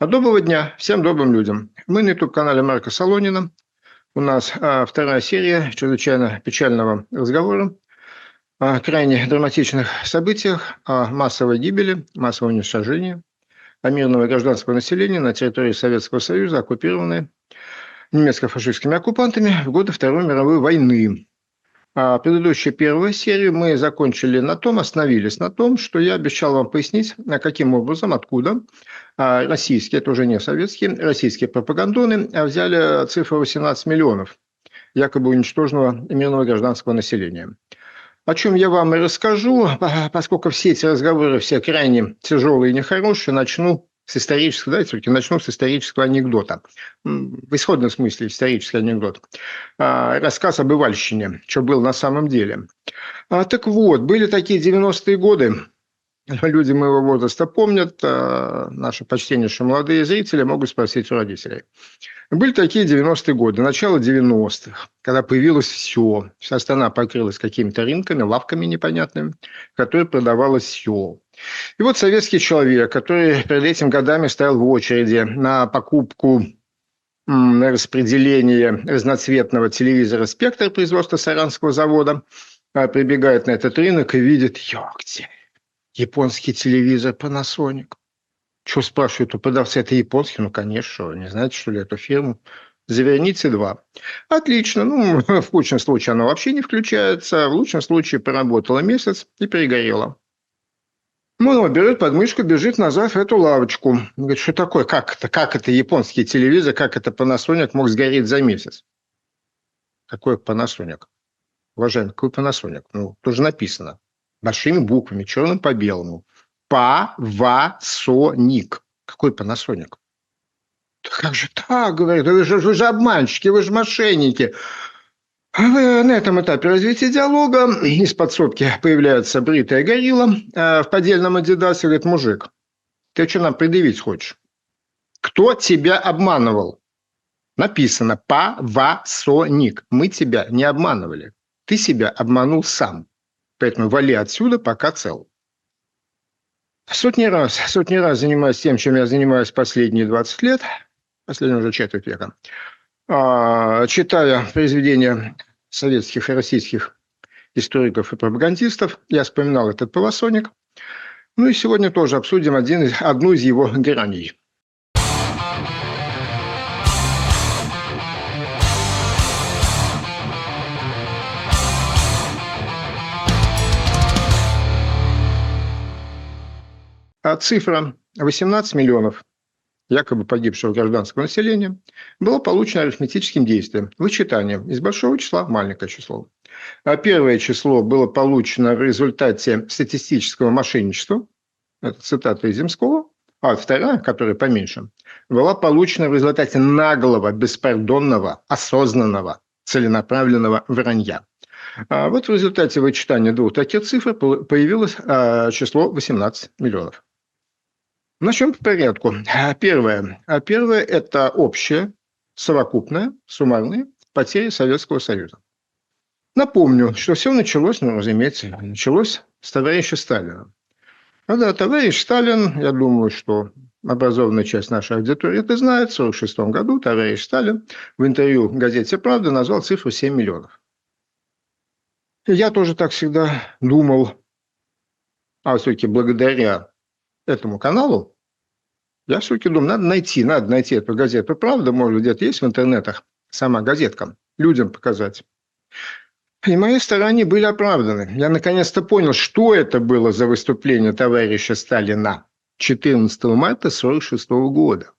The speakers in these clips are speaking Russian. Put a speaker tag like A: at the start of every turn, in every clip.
A: Доброго дня всем добрым людям. Мы на YouTube-канале Марка Солонина. У нас а, вторая серия чрезвычайно печального разговора о крайне драматичных событиях, о массовой гибели, массовом уничтожении, о мирного гражданского населения на территории Советского Союза, оккупированной немецко-фашистскими оккупантами в годы Второй мировой войны. А предыдущую первую серию мы закончили на том, остановились на том, что я обещал вам пояснить, а каким образом, откуда а, российские, это уже не советские, российские пропагандоны взяли цифру 18 миллионов якобы уничтоженного мирного гражданского населения. О чем я вам и расскажу, поскольку все эти разговоры все крайне тяжелые и нехорошие, начну с исторического, давайте все-таки начну с исторического анекдота. В исходном смысле исторический анекдот. А, рассказ об Ивальщине, что было на самом деле. А, так вот, были такие 90-е годы, люди моего возраста помнят, а, наши почтеннейшие молодые зрители могут спросить у родителей. Были такие 90-е годы, начало 90-х, когда появилось все. Вся страна покрылась какими-то рынками, лавками непонятными, в которых продавалось все. И вот советский человек, который перед этим годами стоял в очереди на покупку на распределение разноцветного телевизора «Спектр» производства Саранского завода, а, прибегает на этот рынок и видит, ёгте, японский телевизор Panasonic. Что спрашивают у продавца, это японский? Ну, конечно, не знаете, что ли, эту фирму? Заверните два. Отлично. Ну, в худшем случае оно вообще не включается. В лучшем случае поработало месяц и перегорело. Ну, берет подмышку, бежит назад в эту лавочку. Говорит, что такое? Как это? Как это японский телевизор? Как это Panasonic мог сгореть за месяц? Какой Panasonic? Уважаемый, какой Panasonic? Ну, тоже написано. Большими буквами, черным по белому. Павасоник. Какой Panasonic? Да как же так, говорит, вы же, вы же обманщики, вы же мошенники. А на этом этапе развития диалога из подсобки появляется бритая горилла а в поддельном адидасе. Говорит, мужик, ты что нам предъявить хочешь? Кто тебя обманывал? Написано «Павасоник». Мы тебя не обманывали. Ты себя обманул сам. Поэтому вали отсюда, пока цел. Сотни раз, сотни раз занимаюсь тем, чем я занимаюсь последние 20 лет, последние уже четверть века. А, читая произведения советских и российских историков и пропагандистов, я вспоминал этот полосоник. Ну и сегодня тоже обсудим один, одну из его граней. А цифра 18 миллионов якобы погибшего гражданского населения, было получено арифметическим действием, вычитанием из большого числа в маленькое число. А первое число было получено в результате статистического мошенничества, это цитата из Земского, а вторая, которая поменьше, была получена в результате наглого, беспардонного, осознанного, целенаправленного вранья. А вот в результате вычитания двух таких цифр появилось а, число 18 миллионов. Начнем по порядку. Первое. А первое – это общее, совокупное, суммарные потери Советского Союза. Напомню, что все началось, ну, разумеется, началось с товарища Сталина. Ну товарищ Сталин, я думаю, что образованная часть нашей аудитории это знает, в 1946 году товарищ Сталин в интервью газете «Правда» назвал цифру 7 миллионов. Я тоже так всегда думал, а все-таки благодаря этому каналу, я все-таки думаю, надо найти, надо найти эту газету. Правда, может, где-то есть в интернетах сама газетка, людям показать. И мои старания были оправданы. Я наконец-то понял, что это было за выступление товарища Сталина 14 марта 1946 года.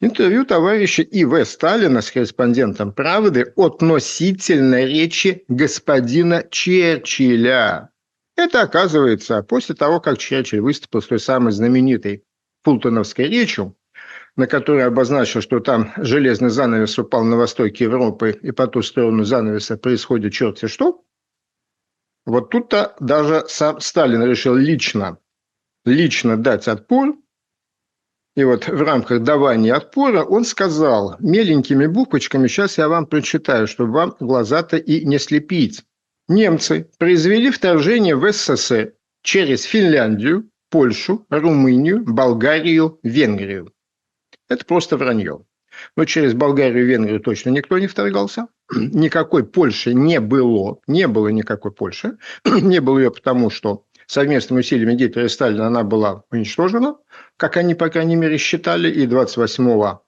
A: Интервью товарища И.В. Сталина с корреспондентом «Правды» относительно речи господина Черчилля. Это оказывается после того, как Черчилль выступил с той самой знаменитой Фултоновской речью, на которой обозначил, что там железный занавес упал на востоке Европы, и по ту сторону занавеса происходит черти что, вот тут-то даже сам Сталин решил лично, лично дать отпор. И вот в рамках давания отпора он сказал меленькими буквочками, сейчас я вам прочитаю, чтобы вам глаза-то и не слепить немцы произвели вторжение в СССР через Финляндию, Польшу, Румынию, Болгарию, Венгрию. Это просто вранье. Но через Болгарию и Венгрию точно никто не вторгался. Никакой Польши не было. Не было никакой Польши. Не было ее потому, что совместными усилиями Гитлера и Сталина она была уничтожена, как они, по крайней мере, считали, и 28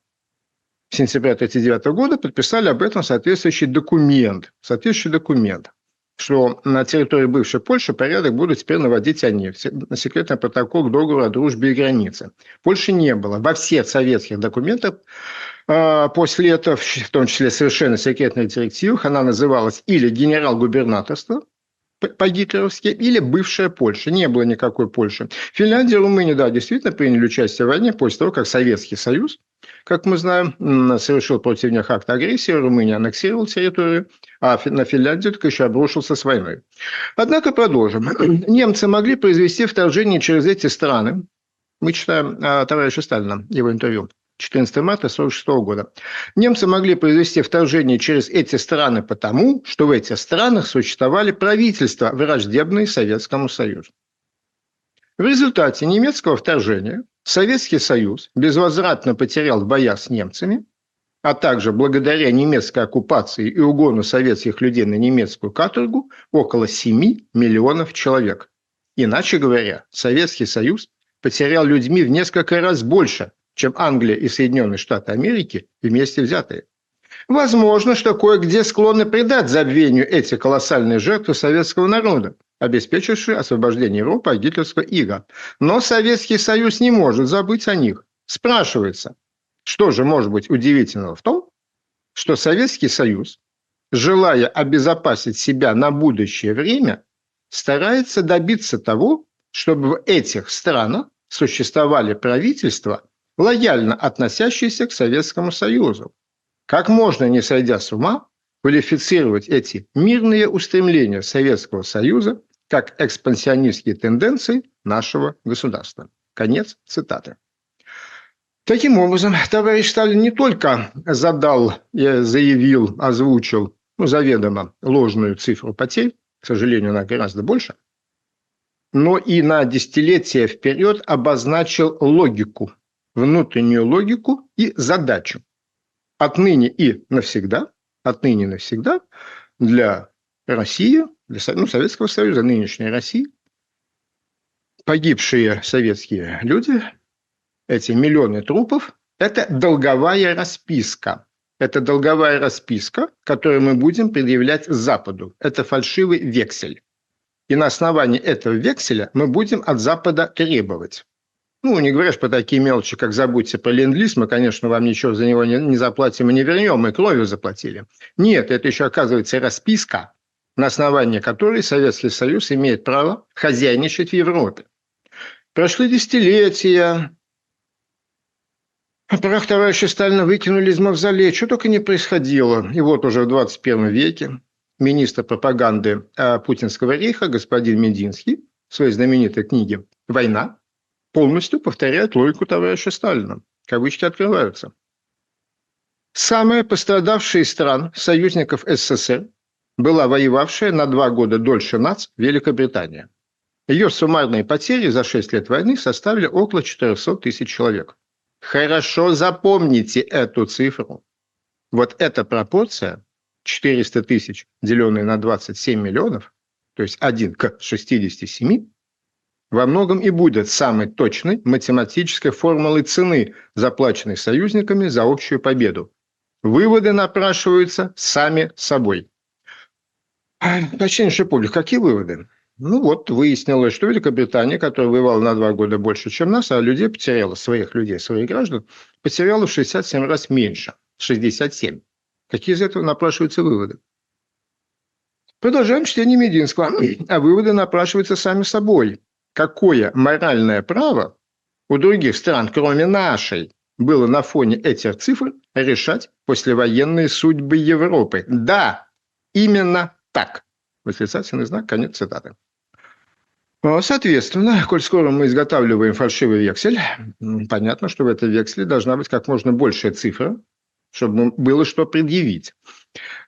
A: сентября 1939 года подписали об этом соответствующий документ. Соответствующий документ что на территории бывшей Польши порядок будут теперь наводить они, на секретный протокол к договору о дружбе и границе. Польши не было. Во всех советских документах а, после этого, в том числе совершенно секретных директивах, она называлась или генерал-губернаторство, по-гитлеровски, или бывшая Польша. Не было никакой Польши. Финляндия и Румыния, да, действительно приняли участие в войне после того, как Советский Союз, как мы знаем, совершил против них акт агрессии, Румыния аннексировала территорию, а на Финляндию только еще обрушился с войной. Однако продолжим. Немцы могли произвести вторжение через эти страны. Мы читаем а, товарища Сталина, его интервью. 14 марта 1946 года. Немцы могли произвести вторжение через эти страны потому, что в этих странах существовали правительства, враждебные Советскому Союзу. В результате немецкого вторжения Советский Союз безвозвратно потерял в боях с немцами, а также благодаря немецкой оккупации и угону советских людей на немецкую каторгу около 7 миллионов человек. Иначе говоря, Советский Союз потерял людьми в несколько раз больше, чем Англия и Соединенные Штаты Америки вместе взятые. Возможно, что кое-где склонны придать забвению эти колоссальные жертвы советского народа, обеспечившие освобождение Европы от гитлерского ига. Но Советский Союз не может забыть о них. Спрашивается, что же может быть удивительного в том, что Советский Союз, желая обезопасить себя на будущее время, старается добиться того, чтобы в этих странах существовали правительства, лояльно относящиеся к Советскому Союзу. Как можно, не сойдя с ума, квалифицировать эти мирные устремления Советского Союза как экспансионистские тенденции нашего государства. Конец цитаты. Таким образом, товарищ Сталин не только задал, заявил, озвучил ну, заведомо ложную цифру потерь, к сожалению, она гораздо больше, но и на десятилетия вперед обозначил логику внутреннюю логику и задачу. Отныне и навсегда, отныне и навсегда для России, для ну, Советского Союза, нынешней России, погибшие советские люди, эти миллионы трупов, это долговая расписка. Это долговая расписка, которую мы будем предъявлять Западу. Это фальшивый вексель. И на основании этого векселя мы будем от Запада требовать ну, не говоришь по такие мелочи, как забудьте про ленд-лиз, мы, конечно, вам ничего за него не, не заплатим и не вернем, мы кровью заплатили. Нет, это еще оказывается расписка, на основании которой Советский Союз имеет право хозяйничать в Европе. Прошли десятилетия, прах товарища Сталина выкинули из мавзолея, что только не происходило. И вот уже в 21 веке министр пропаганды а, Путинского рейха господин Мединский в своей знаменитой книге «Война» полностью повторяет логику товарища Сталина. Кавычки открываются. Самая пострадавшая из стран, союзников СССР, была воевавшая на два года дольше НАЦ Великобритания. Ее суммарные потери за 6 лет войны составили около 400 тысяч человек. Хорошо запомните эту цифру. Вот эта пропорция 400 тысяч, деленная на 27 миллионов, то есть 1 к 67, во многом и будет самой точной математической формулой цены, заплаченной союзниками за общую победу. Выводы напрашиваются сами собой. Почтеннейший публик, какие выводы? Ну вот, выяснилось, что Великобритания, которая воевала на два года больше, чем нас, а людей потеряла, своих людей, своих граждан, потеряла в 67 раз меньше. 67. Какие из этого напрашиваются выводы? Продолжаем чтение Мединского. А выводы напрашиваются сами собой какое моральное право у других стран, кроме нашей, было на фоне этих цифр решать послевоенные судьбы Европы. Да, именно так. Восклицательный знак, конец цитаты. А, соответственно, коль скоро мы изготавливаем фальшивый вексель, понятно, что в этом векселе должна быть как можно большая цифра, чтобы было что предъявить.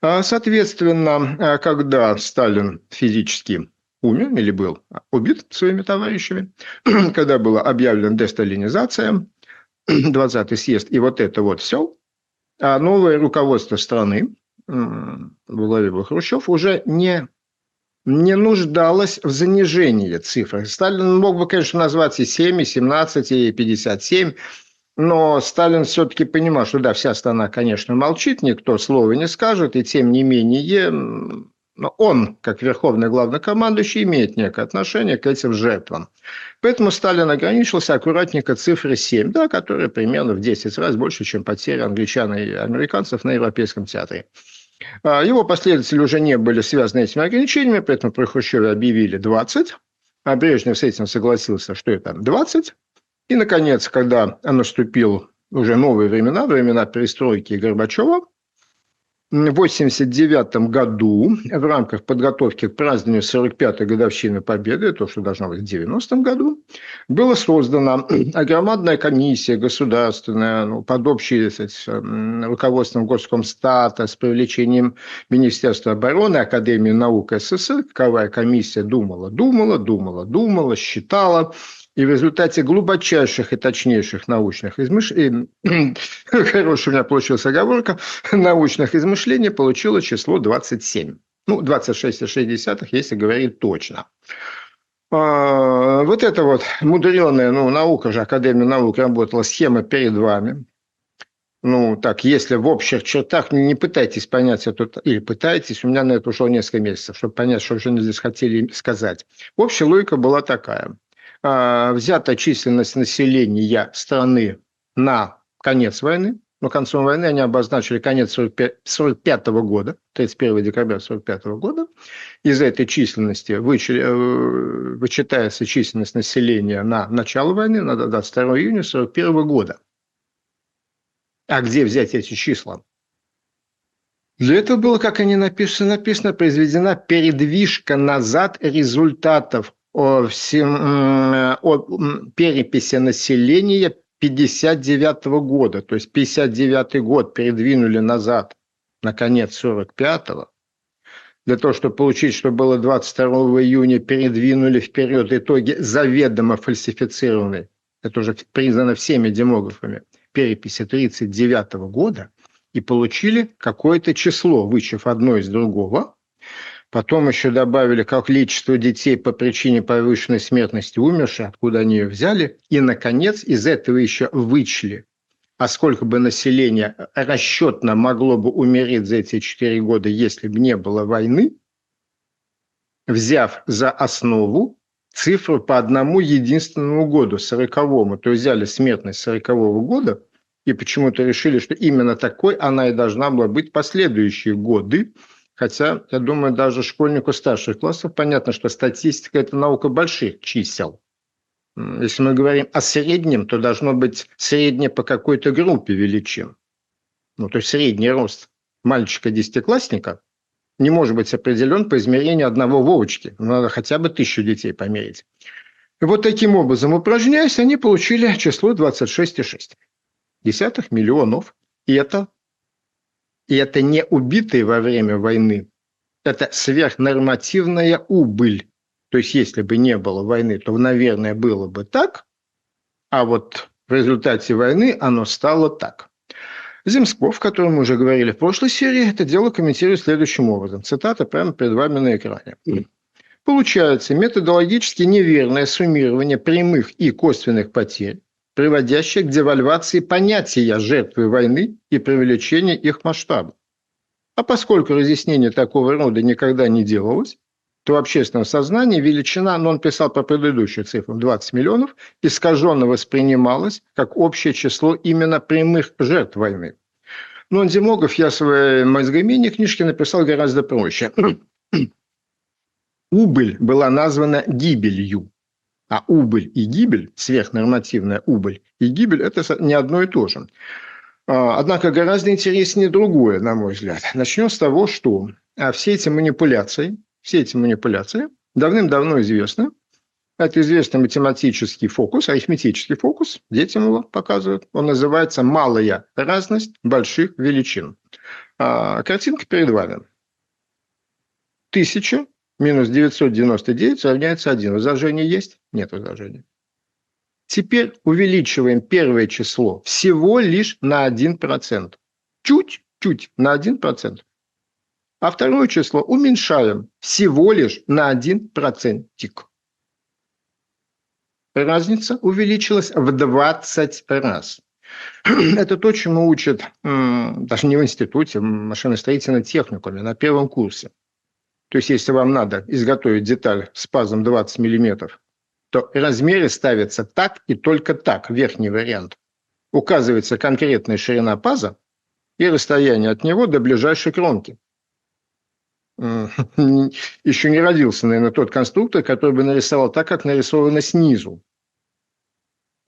A: А, соответственно, а, когда Сталин физически умер или был убит своими товарищами, когда была объявлена десталинизация, 20-й съезд и вот это вот все, а новое руководство страны, в главе был Хрущев, уже не, не нуждалось в занижении цифр. Сталин мог бы, конечно, назвать и 7, и 17, и 57, но Сталин все-таки понимал, что да, вся страна, конечно, молчит, никто слова не скажет, и тем не менее но он, как верховный главнокомандующий, имеет некое отношение к этим жертвам. Поэтому Сталин ограничился аккуратненько цифрой 7, да, которая примерно в 10 раз больше, чем потери англичан и американцев на Европейском театре. А, его последователи уже не были связаны этими ограничениями, поэтому при Хрущеве объявили 20, а Брежнев с этим согласился, что это 20. И, наконец, когда наступил уже новые времена, времена перестройки Горбачева, 1989 году в рамках подготовки к празднованию 45-й годовщины Победы, то, что должно быть в 90-м году, была создана громадная комиссия государственная ну, под общей сказать, руководством Госкомстата с привлечением Министерства обороны, Академии наук СССР. Каковая комиссия думала, думала, думала, думала, считала – и в результате глубочайших и точнейших научных измышлений, хорошая у меня получилась оговорка, научных измышлений получило число 27. Ну, 26,6, если говорить точно. А, вот это вот мудреная, ну, наука же, Академия наук работала, схема перед вами. Ну, так, если в общих чертах, не пытайтесь понять это, или пытайтесь, у меня на это ушло несколько месяцев, чтобы понять, что же они здесь хотели сказать. Общая логика была такая – взята численность населения страны на конец войны, но концом войны они обозначили конец 1945 года, 31 декабря 1945 года. Из этой численности э, вычитается численность населения на начало войны, на 22 июня 1941 года. А где взять эти числа? Для этого было, как они написано, написано, произведена передвижка назад результатов о, всем, о переписи населения 59 -го года. То есть 59 год передвинули назад на конец 45-го. Для того, чтобы получить, что было 22 июня, передвинули вперед итоги заведомо фальсифицированной, это уже признано всеми демографами, переписи 39 года, и получили какое-то число, вычев одно из другого, Потом еще добавили количество детей по причине повышенной смертности умерших, откуда они ее взяли. И, наконец, из этого еще вычли, а сколько бы населения расчетно могло бы умереть за эти четыре года, если бы не было войны, взяв за основу цифру по одному единственному году, сороковому. То есть взяли смертность сорокового года и почему-то решили, что именно такой она и должна была быть последующие годы, Хотя, я думаю, даже школьнику старших классов понятно, что статистика – это наука больших чисел. Если мы говорим о среднем, то должно быть среднее по какой-то группе величин. Ну, то есть средний рост мальчика-десятиклассника не может быть определен по измерению одного Вовочки. Надо хотя бы тысячу детей померить. И вот таким образом, упражняясь, они получили число 26,6 десятых миллионов. И это и это не убитые во время войны, это сверхнормативная убыль. То есть, если бы не было войны, то, наверное, было бы так, а вот в результате войны оно стало так. Земсков, о котором мы уже говорили в прошлой серии, это дело комментирует следующим образом. Цитата прямо перед вами на экране. Получается методологически неверное суммирование прямых и косвенных потерь приводящее к девальвации понятия жертвы войны и привлечения их масштаба. А поскольку разъяснение такого рода никогда не делалось, то в общественном сознании величина, но он писал по предыдущей цифрам 20 миллионов, искаженно воспринималась как общее число именно прямых жертв войны. Но Демогов я в своей мозгомене книжке написал гораздо проще. Убыль была названа гибелью. А убыль и гибель, сверхнормативная убыль и гибель – это не одно и то же. А, однако гораздо интереснее другое, на мой взгляд. Начнем с того, что а, все эти манипуляции, все эти манипуляции давным-давно известны. Это известный математический фокус, арифметический фокус, детям его показывают. Он называется «малая разность больших величин». А, картинка перед вами. Тысяча минус 999 равняется 1. Возражение есть? Нет возражения. Теперь увеличиваем первое число всего лишь на 1%. Чуть-чуть на 1%. А второе число уменьшаем всего лишь на 1 процентик. Разница увеличилась в 20 раз. Это то, чему учат даже не в институте, в машиностроительном техникуме, на первом курсе. То есть, если вам надо изготовить деталь с пазом 20 миллиметров, то размеры ставятся так и только так, верхний вариант. Указывается конкретная ширина паза и расстояние от него до ближайшей кромки. Еще не родился, наверное, тот конструктор, который бы нарисовал так, как нарисовано снизу.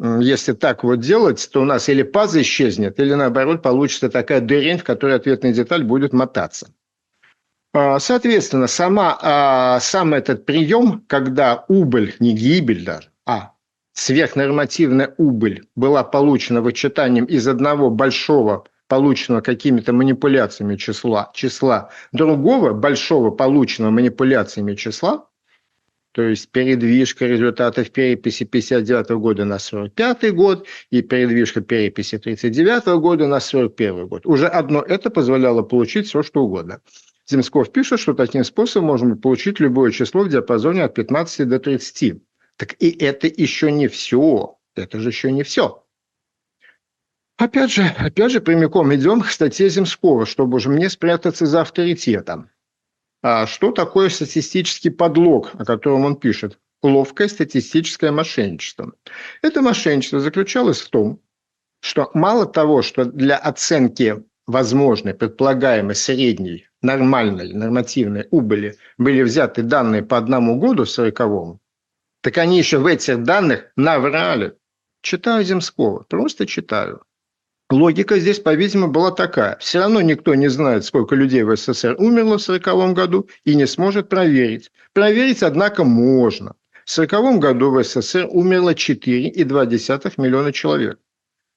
A: Если так вот делать, то у нас или паза исчезнет, или наоборот получится такая дырень, в которой ответная деталь будет мотаться. А, соответственно, сама, а, сам этот прием, когда убыль, не гибель даже, а сверхнормативная убыль была получена вычитанием из одного большого полученного какими-то манипуляциями числа, числа другого большого полученного манипуляциями числа, то есть передвижка результатов переписи 59 года на 45 год и передвижка переписи 39 года на 41 год. Уже одно это позволяло получить все, что угодно. Земсков пишет, что таким способом можно получить любое число в диапазоне от 15 до 30. Так и это еще не все. Это же еще не все. Опять же, опять же, прямиком идем к статье Земского, чтобы уже мне спрятаться за авторитетом. А что такое статистический подлог, о котором он пишет? Ловкое статистическое мошенничество. Это мошенничество заключалось в том, что мало того, что для оценки возможной, предполагаемой средней нормальной нормативной убыли были взяты данные по одному году сороковому, так они еще в этих данных наврали. Читаю Земского, просто читаю. Логика здесь, по-видимому, была такая. Все равно никто не знает, сколько людей в СССР умерло в 1940 году и не сможет проверить. Проверить, однако, можно. В 1940 году в СССР умерло 4,2 миллиона человек.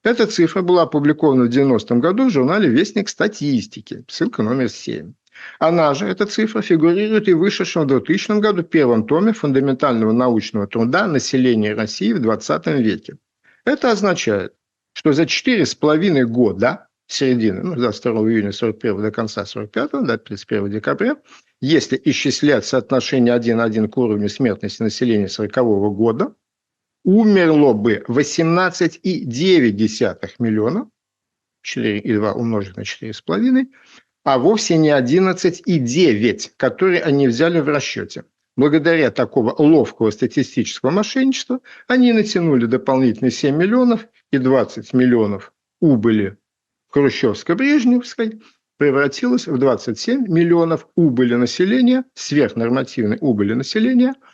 A: Эта цифра была опубликована в 90 году в журнале «Вестник статистики», ссылка номер 7. Она же, эта цифра, фигурирует и в вышедшем в 2000 году первом томе фундаментального научного труда «Население России в 20 веке». Это означает, что за четыре с половиной года, середины, ну, с 22 июня 41 до конца 45 до 31 декабря, если исчислять соотношение 1-1 к уровню смертности населения 40 года, умерло бы 18,9 миллиона, 4,2 умножить на 4,5, а вовсе не 11,9, которые они взяли в расчете. Благодаря такого ловкого статистического мошенничества они натянули дополнительные 7 миллионов и 20 миллионов убыли хрущевско-брежневской превратилось в 27 миллионов убыли населения, сверхнормативной убыли населения –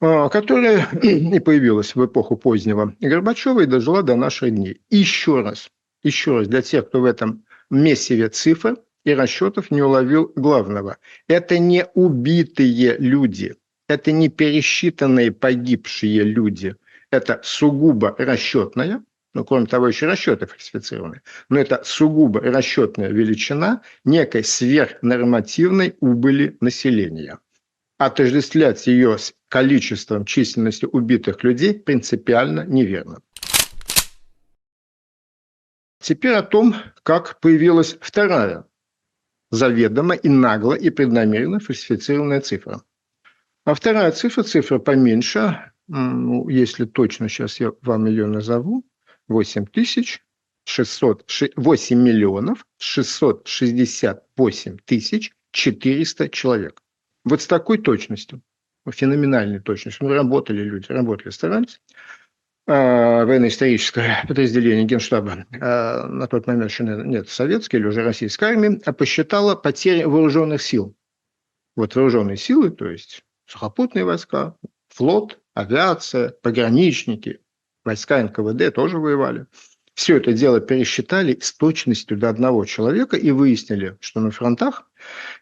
A: которая и появилась в эпоху позднего Горбачева и дожила до наших дней. Еще раз, еще раз, для тех, кто в этом месиве цифр и расчетов не уловил главного. Это не убитые люди, это не пересчитанные погибшие люди, это сугубо расчетная, ну, кроме того, еще расчеты фальсифицированы, но это сугубо расчетная величина некой сверхнормативной убыли населения отождествлять ее с количеством численности убитых людей принципиально неверно. Теперь о том, как появилась вторая заведомо и нагло и преднамеренно фальсифицированная цифра. А вторая цифра, цифра поменьше, ну, если точно сейчас я вам ее назову, 8 тысяч 600, 8 миллионов 668 тысяч 400 человек. Вот с такой точностью, феноменальной точностью. Мы работали люди, работали, старались. А, военно-историческое подразделение Генштаба, а, на тот момент еще нет, советской или уже российской армии, а посчитала потери вооруженных сил. Вот вооруженные силы, то есть сухопутные войска, флот, авиация, пограничники, войска НКВД тоже воевали – все это дело пересчитали с точностью до одного человека и выяснили, что на фронтах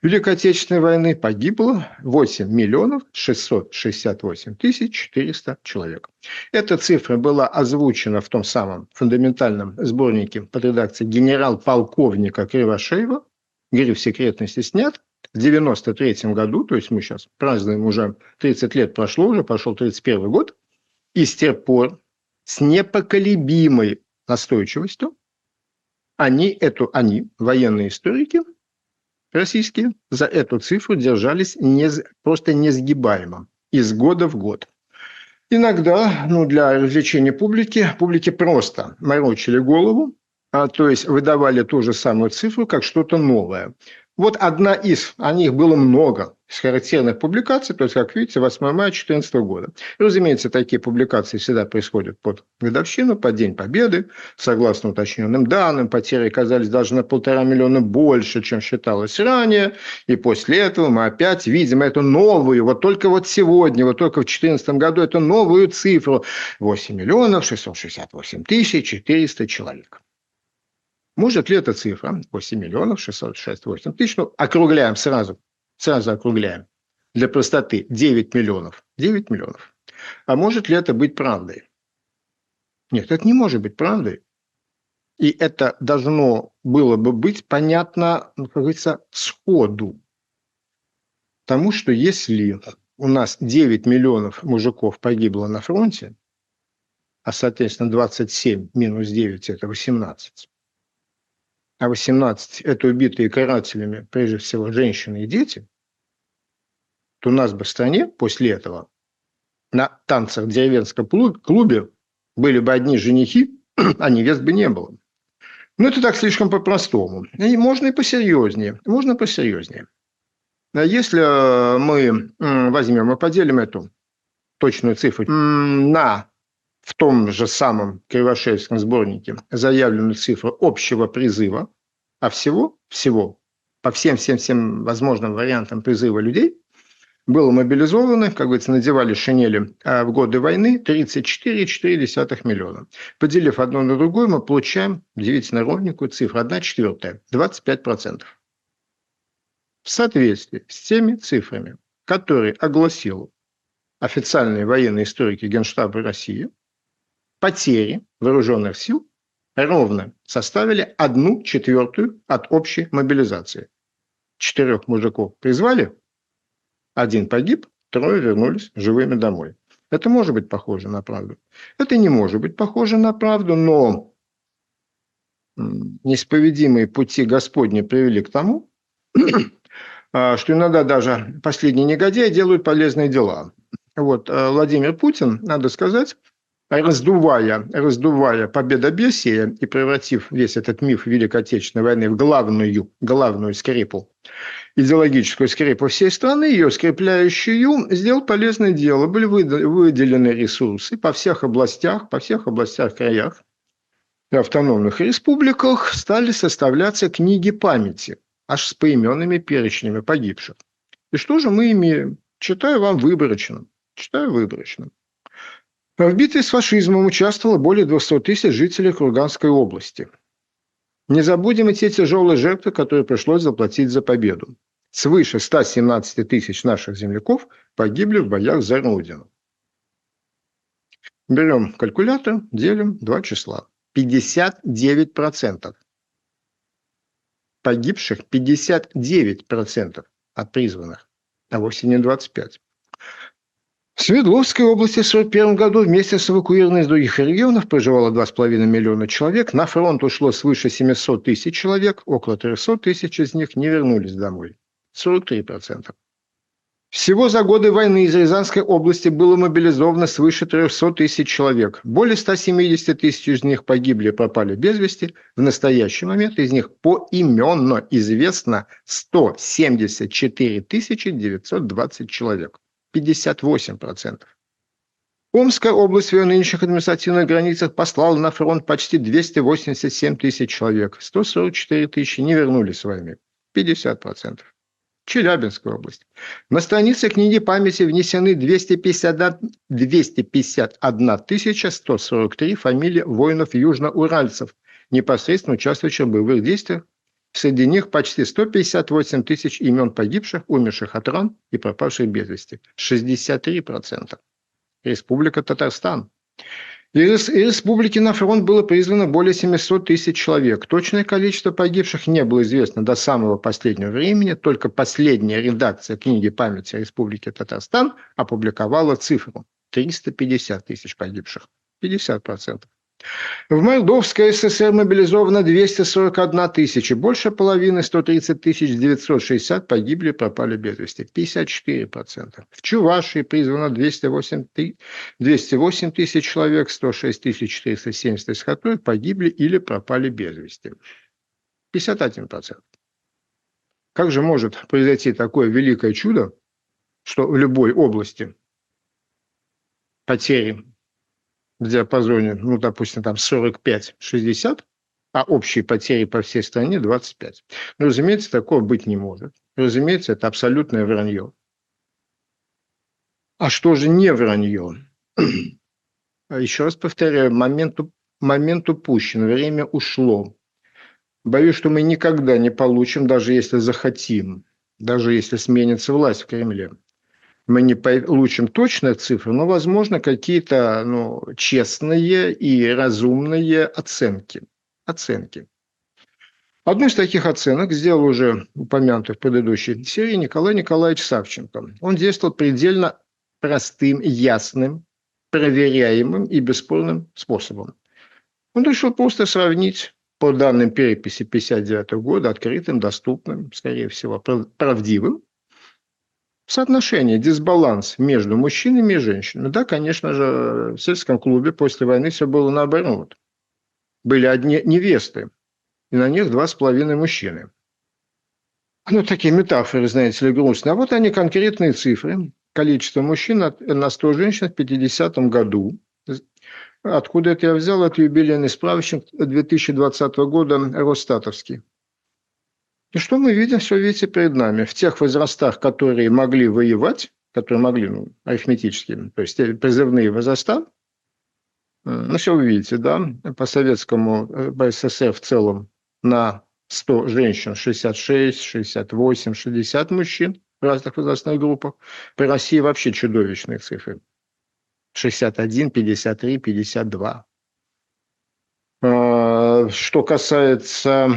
A: Великой Отечественной войны погибло 8 миллионов 668 тысяч 400 человек. Эта цифра была озвучена в том самом фундаментальном сборнике под редакцией генерал-полковника Кривошеева. Гриф секретности снят в 93 году, то есть мы сейчас празднуем уже 30 лет прошло, уже пошел 31 год, и с тех пор с непоколебимой настойчивостью. Они, эту, они, военные историки российские, за эту цифру держались не, просто несгибаемо из года в год. Иногда, ну, для развлечения публики, публике просто морочили голову, а, то есть выдавали ту же самую цифру, как что-то новое. Вот одна из, о них было много, из характерных публикаций, то есть, как видите, 8 мая 2014 года. И, разумеется, такие публикации всегда происходят под годовщину, под День Победы. Согласно уточненным данным, потери оказались даже на полтора миллиона больше, чем считалось ранее. И после этого мы опять видим эту новую, вот только вот сегодня, вот только в 2014 году, эту новую цифру 8 миллионов 668 тысяч 400 человек. Может ли эта цифра 8 миллионов 668 тысяч, ну, округляем сразу, сразу округляем, для простоты 9 миллионов, 9 миллионов. А может ли это быть правдой? Нет, это не может быть правдой. И это должно было бы быть понятно, ну, как говорится, сходу. Потому что если у нас 9 миллионов мужиков погибло на фронте, а, соответственно, 27 минус 9 – это 18, а 18 – это убитые карателями, прежде всего, женщины и дети, то у нас бы в стране после этого на танцах в деревенском клубе были бы одни женихи, а невест бы не было. Но это так слишком по-простому. И можно и посерьезнее. Можно посерьезнее. Если э, мы возьмем и поделим эту точную цифру на в том же самом Кривошеевском сборнике заявленную цифру общего призыва, а всего, всего, по всем-всем-всем возможным вариантам призыва людей, было мобилизовано, как говорится, надевали шинели а в годы войны 34,4 миллиона. Поделив одно на другое, мы получаем удивительно ровненькую цифру, 1 четвертая, 25%. В соответствии с теми цифрами, которые огласил официальные военные историки Генштаба России, потери вооруженных сил ровно составили одну четвертую от общей мобилизации. Четырех мужиков призвали, один погиб, трое вернулись живыми домой. Это может быть похоже на правду. Это не может быть похоже на правду, но неисповедимые пути Господни привели к тому, а, что иногда даже последние негодяи делают полезные дела. Вот э, Владимир Путин, надо сказать, раздувая, раздувая победобесие и превратив весь этот миф Великой Отечественной войны в главную, главную скрепу, идеологическую скрепу всей страны, ее скрепляющую, сделал полезное дело. Были выделены ресурсы по всех областях, по всех областях, краях и автономных республиках стали составляться книги памяти, аж с поименными перечнями погибших. И что же мы имеем? Читаю вам выборочно. Читаю выборочно. В битве с фашизмом участвовало более 200 тысяч жителей Курганской области. Не забудем и те тяжелые жертвы, которые пришлось заплатить за победу. Свыше 117 тысяч наших земляков погибли в боях за Родину. Берем калькулятор, делим два числа. 59%. Погибших 59% от призванных, а вовсе не 25%. В Свердловской области в 1941 году вместе с эвакуированными из других регионов проживало 2,5 миллиона человек. На фронт ушло свыше 700 тысяч человек. Около 300 тысяч из них не вернулись домой. 43%. Всего за годы войны из Рязанской области было мобилизовано свыше 300 тысяч человек. Более 170 тысяч из них погибли, пропали без вести. В настоящий момент из них поименно известно 174 920 человек. 58%. Омская область в ее нынешних административных границах послала на фронт почти 287 тысяч человек. 144 тысячи не вернулись с войны. 50%. Челябинская область. На странице книги памяти внесены 251, 251 тысяча 143 фамилии воинов южноуральцев, непосредственно участвующих в боевых действиях Среди них почти 158 тысяч имен погибших, умерших от ран и пропавших без вести. 63%. Республика Татарстан. Из республики на фронт было призвано более 700 тысяч человек. Точное количество погибших не было известно до самого последнего времени. Только последняя редакция книги памяти Республики Татарстан опубликовала цифру – 350 тысяч погибших. 50%. В Молдовской ССР мобилизовано 241 тысяча, больше половины, 130 тысяч 960 погибли, пропали без вести, 54%. В Чувашии призвано 208, 208 тысяч человек, 106 тысяч 470 из которых погибли или пропали без вести. 51%. Как же может произойти такое великое чудо, что в любой области потери в диапазоне, ну, допустим, там 45-60, а общие потери по всей стране 25. Ну, разумеется, такого быть не может. Разумеется, это абсолютное вранье. А что же не вранье? Еще раз повторяю, момент, момент упущен, время ушло. Боюсь, что мы никогда не получим, даже если захотим, даже если сменится власть в Кремле. Мы не получим точные цифры, но, возможно, какие-то ну, честные и разумные оценки. Оценки. Одну из таких оценок сделал уже упомянутый в предыдущей серии Николай Николаевич Савченко. Он действовал предельно простым, ясным, проверяемым и бесспорным способом. Он решил просто сравнить по данным переписи 59 года, открытым, доступным, скорее всего, правдивым, соотношение, дисбаланс между мужчинами и женщинами. Да, конечно же, в сельском клубе после войны все было наоборот. Были одни невесты, и на них два с половиной мужчины. Ну, такие метафоры, знаете ли, грустные. А вот они конкретные цифры. Количество мужчин на 100 женщин в 50 году Откуда это я взял? Это юбилейный справочник 2020 года Росстатовский. И что мы видим? Все видите перед нами. В тех возрастах, которые могли воевать, которые могли, ну, арифметически, то есть призывные возраста, ну, все вы видите, да, по советскому, э, по СССР в целом на 100 женщин 66, 68, 60 мужчин в разных возрастных группах. По России вообще чудовищные цифры. 61, 53, 52. Что касается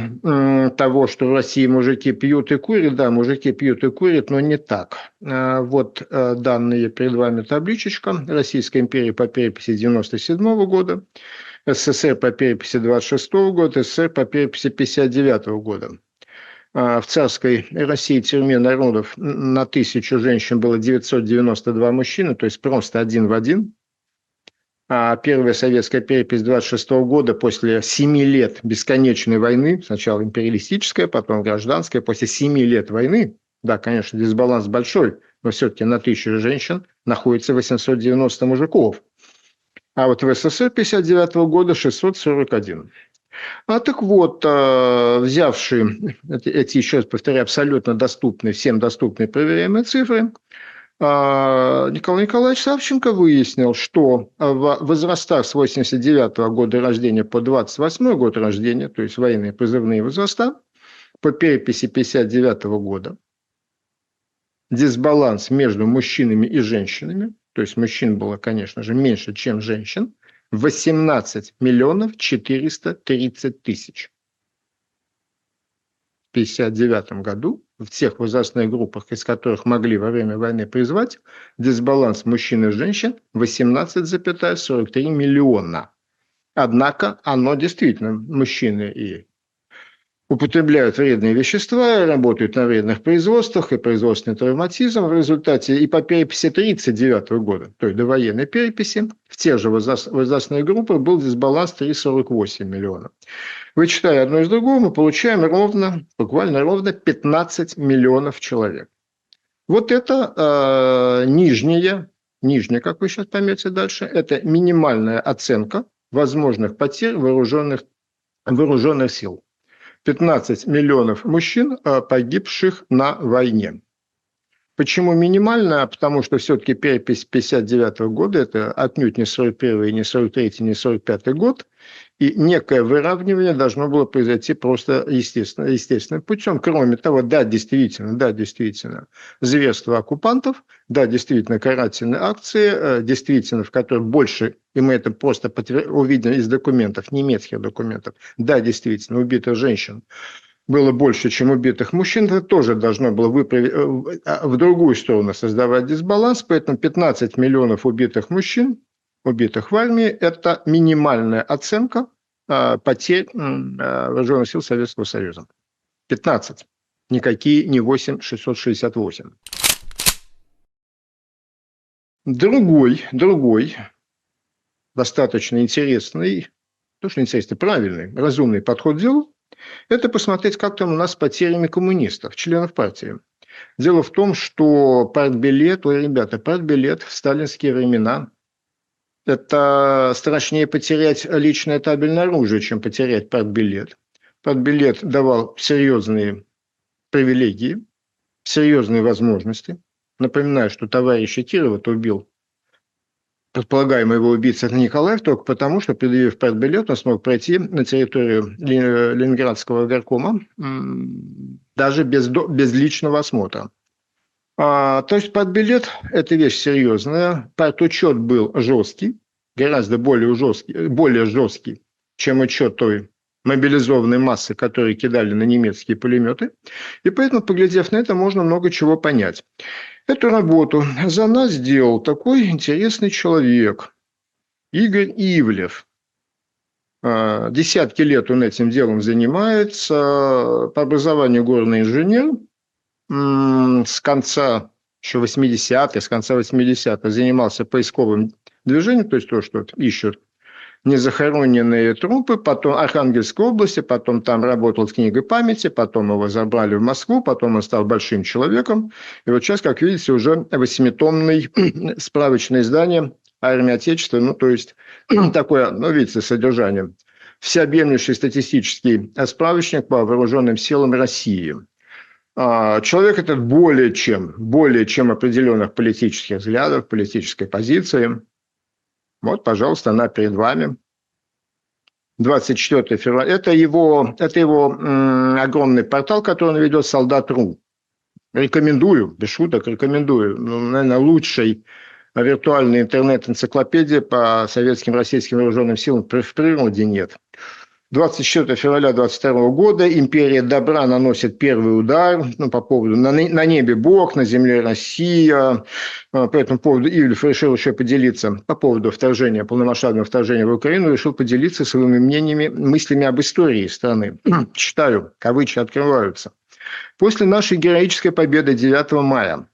A: того, что в России мужики пьют и курят, да, мужики пьют и курят, но не так. А, вот э, данные перед вами табличечка. Российская империя по переписи 97 года, СССР по переписи 26 года, СССР по переписи 59 года. А, в царской России тюрьме народов на тысячу женщин было 992 мужчины, то есть просто один в один. А первая советская перепись 26 года после 7 лет бесконечной войны, сначала империалистическая, потом гражданская, после 7 лет войны, да, конечно, дисбаланс большой, но все-таки на тысячу женщин находится 890 мужиков. А вот в СССР 59 года 641. А так вот, э, взявшие эти, еще раз повторяю, абсолютно доступные, всем доступные проверяемые цифры, Николай Николаевич Савченко выяснил, что в возрастах с 89 года рождения по 28 год рождения, то есть военные призывные возраста, по переписи 59 года, дисбаланс между мужчинами и женщинами, то есть мужчин было, конечно же, меньше, чем женщин, 18 миллионов 430 тысяч. В 1959 году в тех возрастных группах, из которых могли во время войны призвать, дисбаланс мужчин и женщин 18,43 миллиона. Однако оно действительно, мужчины и употребляют вредные вещества, работают на вредных производствах и производственный травматизм в результате и по переписи 1939 года, то есть до военной переписи, в те же возрастные группы был дисбаланс 3,48 миллионов. Вычитая одно из другого, мы получаем ровно, буквально ровно 15 миллионов человек. Вот это э, нижняя, нижняя, как вы сейчас поймете дальше, это минимальная оценка возможных потерь вооруженных, вооруженных сил. 15 миллионов мужчин, а, погибших на войне. Почему минимальная? Потому что все-таки перепись 59 года, это отнюдь не 41 не 43 не 45 год, и некое выравнивание должно было произойти просто естественно, естественным путем. Кроме того, да, действительно, да, действительно, зверство оккупантов, да, действительно, карательные акции, э, действительно, в которых больше, и мы это просто увидели из документов, немецких документов, да, действительно, убитых женщин, было больше, чем убитых мужчин, это тоже должно было выправить, э, а, в другую сторону создавать дисбаланс, поэтому 15 миллионов убитых мужчин убитых в армии – это минимальная оценка а, потерь а, вооруженных сил Советского Союза. 15. Никакие не 8 668. Другой, другой, достаточно интересный, то, что интересный, правильный, разумный подход к делу, это посмотреть, как там у нас с потерями коммунистов, членов партии. Дело в том, что партбилет, ой, ребята, партбилет в сталинские времена – это страшнее потерять личное табельное оружие, чем потерять партбилет. Партбилет давал серьезные привилегии, серьезные возможности. Напоминаю, что товарища Кирова убил предполагаемый его убийца Николаев только потому, что, предъявив партбилет, он смог пройти на территорию Ленинградского горкома даже без, без личного осмотра. А, то есть партбилет – это вещь серьезная. Партучет был жесткий, гораздо более жесткий, более жесткий, чем учет той мобилизованной массы, которые кидали на немецкие пулеметы. И поэтому, поглядев на это, можно много чего понять. Эту работу за нас сделал такой интересный человек, Игорь Ивлев. А, десятки лет он этим делом занимается. По образованию горный инженер. С конца еще 80-х, с конца 80-х занимался поисковым движением, то есть то, что ищут незахороненные трупы, потом Архангельской области, потом там работал с книгой памяти, потом его забрали в Москву, потом он стал большим человеком. И вот сейчас, как видите, уже восьмитомный справочное издание «Армия Отечества», ну, то есть такое, ну, видите, содержание. Всеобъемлющий статистический справочник по вооруженным силам России. А, человек этот более чем, более чем определенных политических взглядов, политической позиции – вот, пожалуйста, она перед вами. 24 февраля. Это его, это его огромный портал, который он ведет, Солдат.ру. Рекомендую, без шуток, рекомендую. Ну, наверное, лучший виртуальный интернет-энциклопедия по советским российским вооруженным силам в природе нет. 24 февраля 22 года империя добра наносит первый удар ну, по поводу на, на небе Бог, на земле Россия. А, по этому поводу Ивлев решил еще поделиться по поводу вторжения, полномасштабного вторжения в Украину, решил поделиться своими мнениями, мыслями об истории страны. Читаю, кавычки открываются. После нашей героической победы 9 мая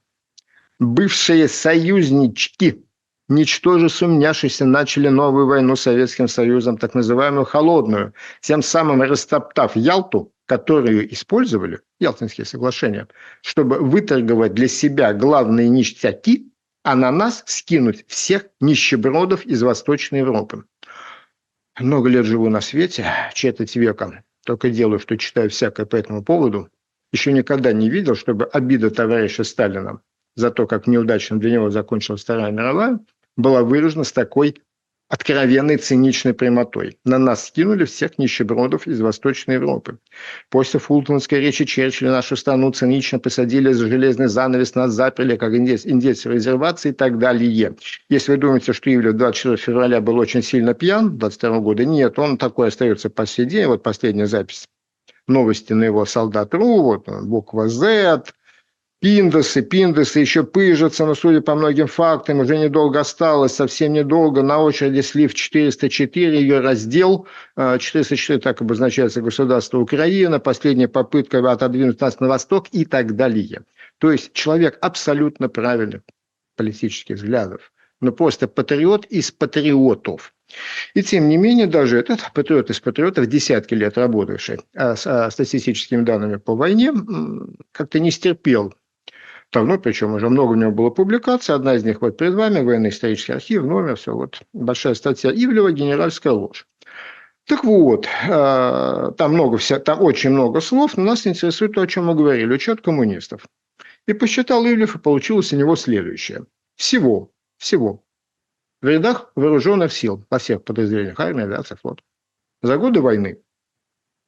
A: бывшие союзнички ничтоже сумняшися, начали новую войну с Советским Союзом, так называемую холодную, тем самым растоптав Ялту, которую использовали, Ялтинские соглашения, чтобы выторговать для себя главные ништяки, а на нас скинуть всех нищебродов из Восточной Европы. Много лет живу на свете, четверть века, только делаю, что читаю всякое по этому поводу. Еще никогда не видел, чтобы обида товарища Сталина за то, как неудачно для него закончилась Вторая мировая, была выражена с такой откровенной циничной прямотой. На нас скинули всех нищебродов из Восточной Европы. После фултонской речи Черчилля нашу страну цинично посадили за железный занавес, нас заперли, как индейцы, индейцы резервации и так далее. Если вы думаете, что Ивлев 24 февраля был очень сильно пьян 22 года, нет, он такой остается по сей день. Вот последняя запись новости на его солдат.ру, вот буква Z, Пиндосы, пиндосы еще пыжатся, но, судя по многим фактам, уже недолго осталось, совсем недолго. На очереди слив 404, ее раздел. 404 а, так обозначается государство Украина, последняя попытка отодвинуть нас на восток и так далее. То есть человек абсолютно правильных политических взглядов, но просто патриот из патриотов. И тем не менее, даже этот патриот из патриотов, десятки лет работавший а, с а, статистическими данными по войне, как-то не стерпел давно, причем уже много у него было публикаций. Одна из них вот перед вами, военно-исторический архив, номер, все, вот большая статья Ивлева «Генеральская ложь». Так вот, э, там, много вся, там очень много слов, но нас интересует то, о чем мы говорили, учет коммунистов. И посчитал Ивлев, и получилось у него следующее. Всего, всего в рядах вооруженных сил во всех подразделениях армии, авиации, флот за годы войны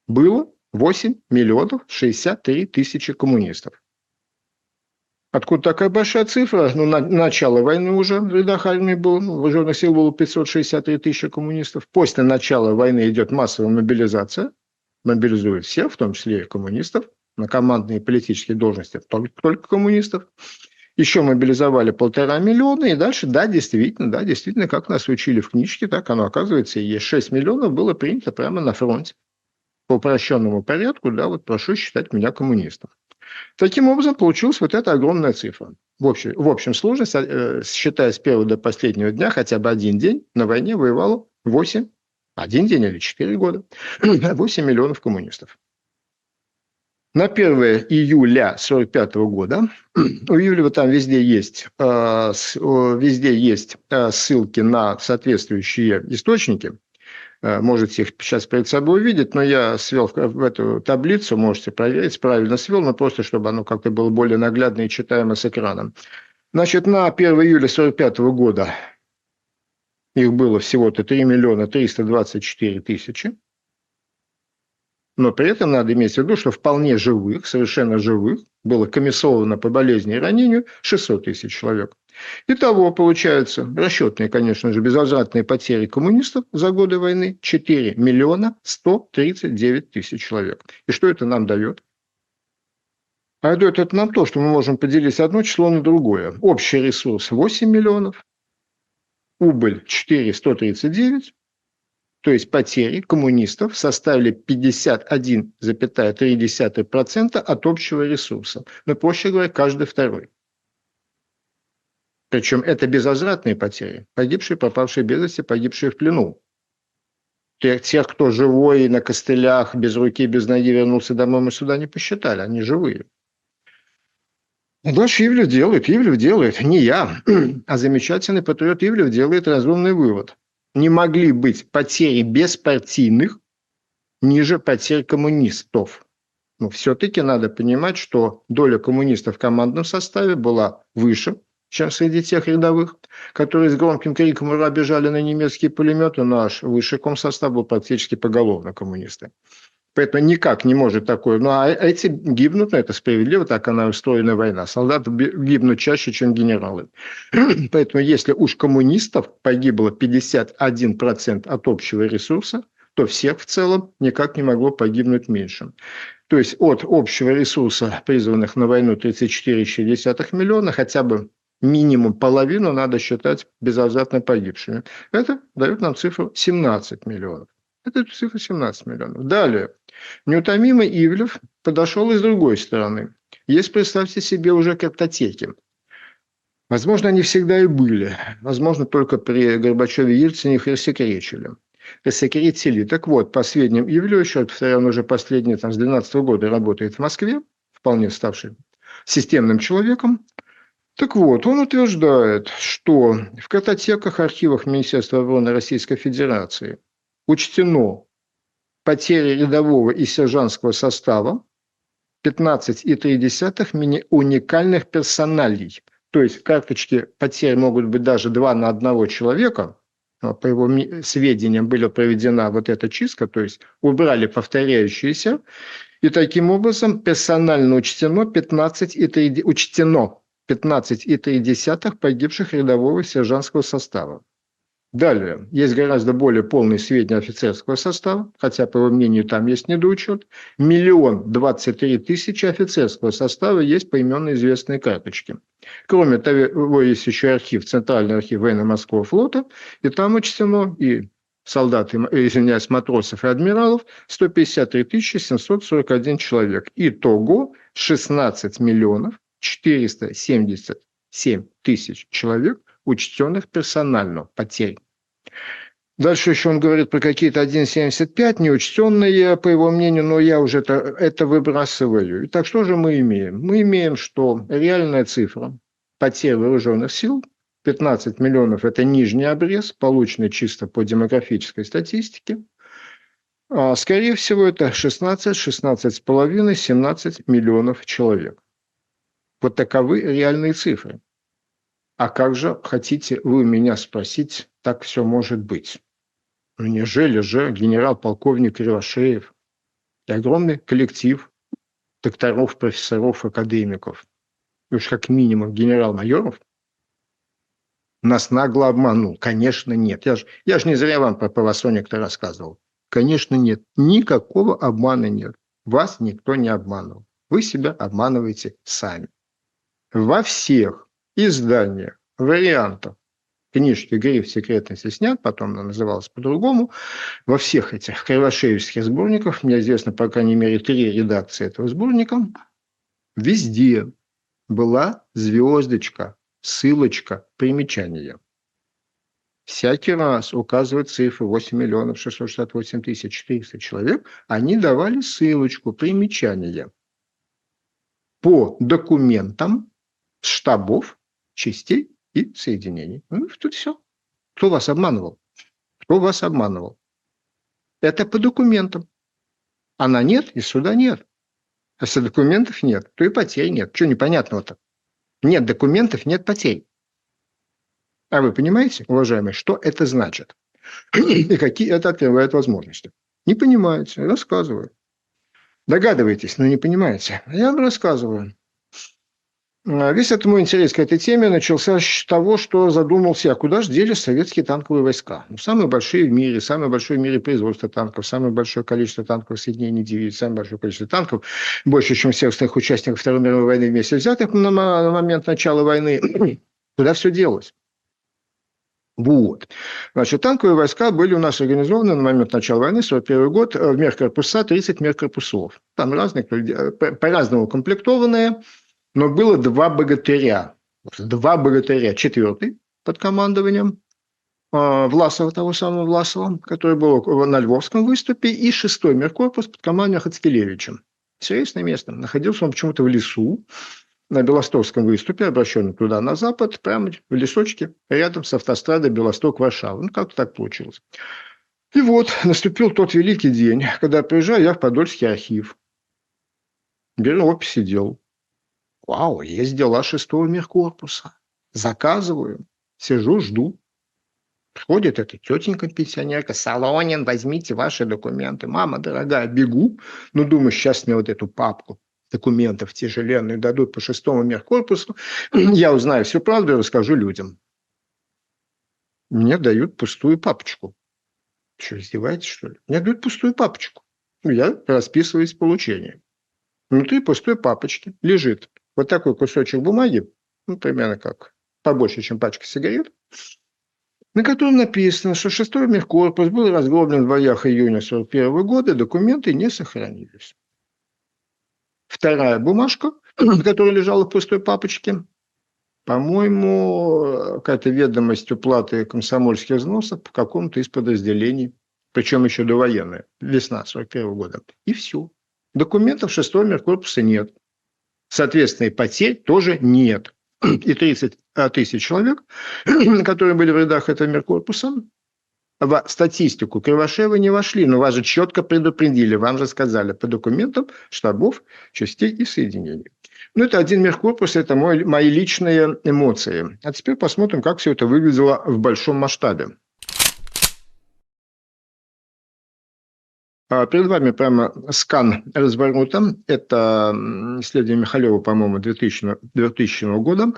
A: было 8 миллионов 63 тысячи коммунистов. Откуда такая большая цифра? Ну, на, начало войны уже в рядах армии было, ну, вооруженных сил было 563 тысячи коммунистов. После начала войны идет массовая мобилизация, мобилизуют всех, в том числе и коммунистов, на командные политические должности только, только коммунистов. Еще мобилизовали полтора миллиона, и дальше, да, действительно, да, действительно, как нас учили в книжке, так оно оказывается и есть. 6 миллионов было принято прямо на фронте. По упрощенному порядку, да, вот прошу считать меня коммунистом. Таким образом, получилась вот эта огромная цифра. В, общем, в общем сложности, э, считая с первого до последнего дня, хотя бы один день на войне воевало 8, один день или 4 года, 8 миллионов коммунистов. На 1 июля 1945 года у Юлева там везде есть, э, везде есть э, ссылки на соответствующие источники. Э, можете их сейчас перед собой увидеть, но я свел в эту таблицу, можете проверить, правильно свел, но просто чтобы оно как-то было более наглядно и читаемо с экраном. Значит, на 1 июля 1945 года их было всего-то 3 миллиона 324 тысячи. Но при этом надо иметь в виду, что вполне живых, совершенно живых, было комиссовано по болезни и ранению 600 тысяч человек. Итого, получается, расчетные, конечно же, безвозвратные потери коммунистов за годы войны 4 миллиона 139 тысяч человек. И что это нам дает? А дает это нам то, что мы можем поделить одно число на другое. Общий ресурс 8 миллионов, убыль 4 139, то есть потери коммунистов составили 51,3% от общего ресурса. Но, проще говоря, каждый второй. Причем это безвозвратные потери. Погибшие, попавшие без вести, погибшие в плену. Тех, тех, кто живой, на костылях, без руки, без ноги вернулся домой, мы сюда не посчитали. Они живые. Дальше Ивлев делает, Ивлев делает, не я, а замечательный патриот Ивлев делает разумный вывод – не могли быть потери беспартийных ниже потерь коммунистов. Но все-таки надо понимать, что доля коммунистов в командном составе была выше, чем среди тех рядовых, которые с громким криком «Ура!» бежали на немецкие пулеметы, наш высший комсостав был практически поголовно коммунисты. Поэтому никак не может такое. Ну, а эти гибнут, ну, это справедливо, так она устроена война. Солдаты гибнут чаще, чем генералы. Поэтому если уж коммунистов погибло 51% от общего ресурса, то всех в целом никак не могло погибнуть меньше. То есть от общего ресурса, призванных на войну 34,6 миллиона, хотя бы минимум половину надо считать безвозвратно погибшими. Это дает нам цифру 17 миллионов. Это цифра 17 миллионов. Далее. Неутомимый Ивлев подошел и с другой стороны. Есть, представьте себе, уже картотеки. Возможно, они всегда и были. Возможно, только при Горбачеве и Ельцине их рассекречили. Рассекретили. Так вот, по сведениям Ивлевича, повторяю, он уже последние, там, с 12 года работает в Москве, вполне ставший системным человеком. Так вот, он утверждает, что в картотеках, архивах Министерства обороны Российской Федерации учтено потери рядового и сержантского состава, 15,3 уникальных персоналей. То есть карточки потерь могут быть даже два на одного человека. По его сведениям была проведена вот эта чистка, то есть убрали повторяющиеся. И таким образом персонально учтено 15,3, учтено 15,3 погибших рядового и сержантского состава. Далее, есть гораздо более полный сведения офицерского состава, хотя, по его мнению, там есть недоучет. Миллион двадцать три тысячи офицерского состава есть поименно известные карточки. Кроме того, есть еще архив, Центральный архив военно-морского флота, и там учтено и солдат, извиняюсь, матросов и адмиралов 153 741 человек. Итого 16 миллионов 477 тысяч человек – учтенных персонально потерь. Дальше еще он говорит про какие-то 1,75 неучтенные, по его мнению, но я уже это, это выбрасываю. Итак, что же мы имеем? Мы имеем, что реальная цифра потерь вооруженных сил 15 миллионов – это нижний обрез, полученный чисто по демографической статистике. А, скорее всего, это 16, 16,5, 17 миллионов человек. Вот таковы реальные цифры. А как же, хотите вы меня спросить, так все может быть? Ну, нежели же генерал-полковник Кривошеев и огромный коллектив докторов, профессоров, академиков, и уж как минимум генерал-майоров, нас нагло обманул? Конечно, нет. Я же я ж не зря вам про Павасоник-то рассказывал. Конечно, нет. Никакого обмана нет. Вас никто не обманул. Вы себя обманываете сами. Во всех изданиях, вариантах книжки «Гриф секретности» снят, потом она называлась по-другому. Во всех этих кривошеевских сборниках, мне известно, по крайней мере, три редакции этого сборника, везде была звездочка, ссылочка, примечание. Всякий раз указывают цифры 8 миллионов 668 тысяч 400 человек, они давали ссылочку, примечание по документам штабов, частей и соединений. Ну, тут все. Кто вас обманывал? Кто вас обманывал? Это по документам. Она нет, и суда нет. А если документов нет, то и потерь нет. Что непонятного-то? Нет документов, нет потерь. А вы понимаете, уважаемые, что это значит? И какие это открывает возможности? Не понимаете, рассказываю. Догадываетесь, но не понимаете. Я вам рассказываю. А, весь этот мой интерес к этой теме начался с того, что задумался, а куда же делись советские танковые войска? Ну, самые большие в мире, самое большое в мире производство танков, самое большое количество танков соединений дивизий, самое большое количество танков, больше, чем всех остальных участников Второй мировой войны вместе взятых на, момент начала войны. Куда все делось? Вот. Значит, танковые войска были у нас организованы на момент начала войны, 41 год, в меркорпуса, 30 меркорпусов. Там разные, по-разному комплектованные, но было два богатыря. Два богатыря. Четвертый под командованием а, Власова, того самого Власова, который был на Львовском выступе, и шестой меркорпус под командованием Хацкелевичем. Интересное место. Находился он почему-то в лесу, на Белостокском выступе, обращенном туда на запад, прямо в лесочке, рядом с автострадой Белосток-Варшава. Ну, как так получилось. И вот наступил тот великий день, когда приезжаю я в Подольский архив. Беру опись и дел. Вау, есть дела шестого мехкорпуса. Заказываю, сижу, жду. Приходит эта тетенька-пенсионерка, Солонин, возьмите ваши документы. Мама дорогая, бегу. Ну, думаю, сейчас мне вот эту папку документов тяжеленную дадут по шестому мехкорпусу. Я узнаю всю правду и расскажу людям. Мне дают пустую папочку. Что, издеваетесь, что ли? Мне дают пустую папочку. Я расписываюсь в получении. Внутри пустой папочки лежит вот такой кусочек бумаги, ну, примерно как побольше, чем пачка сигарет, на котором написано, что шестой мехкорпус был разгромлен в боях июня 1941 года, документы не сохранились. Вторая бумажка, которая лежала в пустой папочке, по-моему, какая-то ведомость уплаты комсомольских взносов по какому-то из подразделений, причем еще довоенная, весна 41 года. И все. Документов шестого мехкорпуса нет. Соответственно, и потерь тоже нет. И 30 а, тысяч человек, которые были в рядах этого миркорпуса, в статистику Кривошеева не вошли, но вас же четко предупредили, вам же сказали по документам штабов, частей и соединений. Ну, это один миркорпус, это мой, мои личные эмоции. А теперь посмотрим, как все это выглядело в большом масштабе. Перед вами прямо скан разворота. Это исследование Михалева, по-моему, 2000, 2000 года.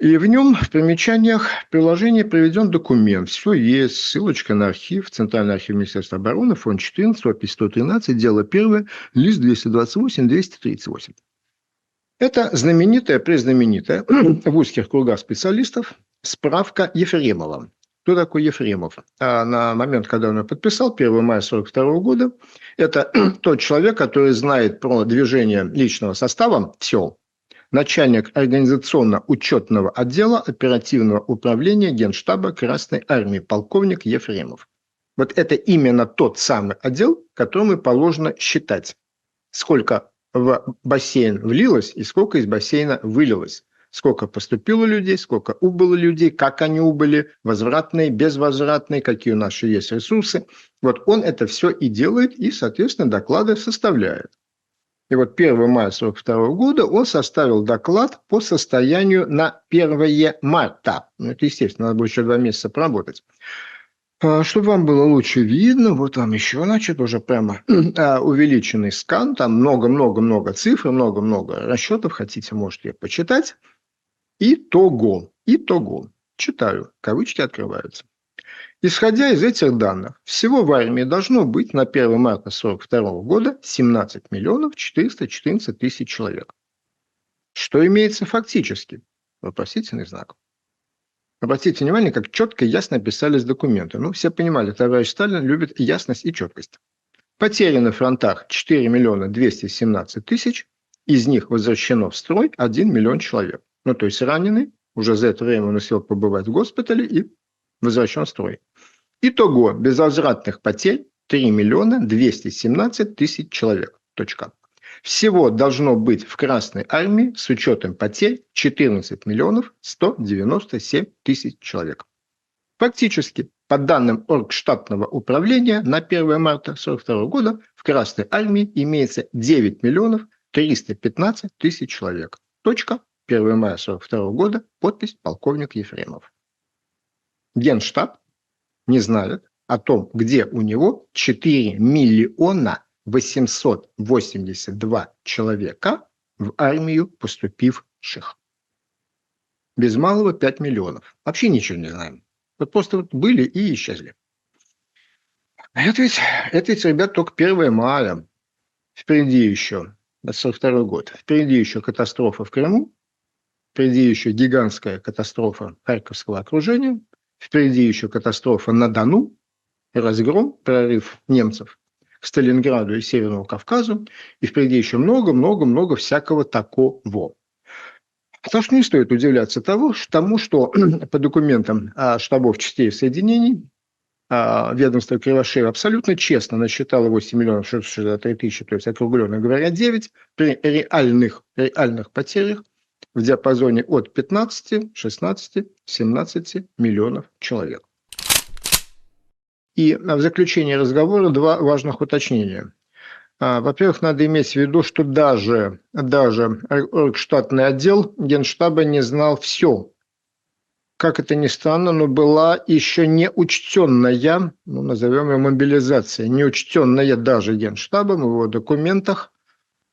A: И в нем в примечаниях приложения приведен документ. Все есть, ссылочка на архив, Центральный архив Министерства обороны, фонд 14, опись 113, дело первое, лист 228-238. Это знаменитая, признаменитая в узких кругах специалистов справка Ефремова кто такой Ефремов? А на момент, когда он ее подписал, 1 мая 1942 года, это тот человек, который знает про движение личного состава, все, начальник организационно-учетного отдела оперативного управления Генштаба Красной Армии, полковник Ефремов. Вот это именно тот самый отдел, которому положено считать, сколько в бассейн влилось и сколько из бассейна вылилось сколько поступило людей, сколько убыло людей, как они убыли, возвратные, безвозвратные, какие у нас еще есть ресурсы. Вот он это все и делает, и, соответственно, доклады составляет. И вот 1 мая 1942 года он составил доклад по состоянию на 1 марта. Ну, это, естественно, надо будет еще два месяца поработать. А, чтобы вам было лучше видно, вот вам еще, значит, уже прямо а, увеличенный скан, там много-много-много цифр, много-много расчетов, хотите, можете почитать. Итого. Итого. Читаю. Кавычки открываются. Исходя из этих данных, всего в армии должно быть на 1 марта 1942 года 17 миллионов 414 тысяч человек. Что имеется фактически? Вопросительный знак. Обратите внимание, как четко и ясно писались документы. Ну, все понимали, товарищ Сталин любит ясность и четкость. Потери на фронтах 4 миллиона 217 тысяч, из них возвращено в строй 1 миллион человек. Ну, то есть раненый, уже за это время он успел побывать в госпитале и возвращен в строй. Итого безвозвратных потерь 3 миллиона 217 тысяч человек. Точка. Всего должно быть в Красной Армии с учетом потерь 14 миллионов 197 тысяч человек. Фактически, по данным Оргштатного управления, на 1 марта 1942 года в Красной Армии имеется 9 миллионов 315 тысяч человек. Точка. 1 мая 1942 года. Подпись полковник Ефремов. Генштаб не знает о том, где у него 4 миллиона 882 человека в армию поступивших. Без малого 5 миллионов. Вообще ничего не знаем. Вот просто вот были и исчезли. Это ведь, это ведь, ребят, только 1 мая. Впереди еще, 42 год. Впереди еще катастрофа в Крыму. Впереди еще гигантская катастрофа Харьковского окружения. Впереди еще катастрофа на Дону. Разгром, прорыв немцев к Сталинграду и Северному Кавказу. И впереди еще много-много-много всякого такого. Потому что не стоит удивляться того, тому, что по документам а, штабов частей соединений а, ведомство Кривошеева абсолютно честно насчитало 8 миллионов 663 тысячи, то есть округленно говоря 9, при реальных, реальных потерях в диапазоне от 15, 16, 17 миллионов человек. И в заключение разговора два важных уточнения. А, во-первых, надо иметь в виду, что даже, даже штатный отдел Генштаба не знал все. Как это ни странно, но была еще не учтенная, ну, назовем ее мобилизация, не учтенная даже Генштабом в его документах,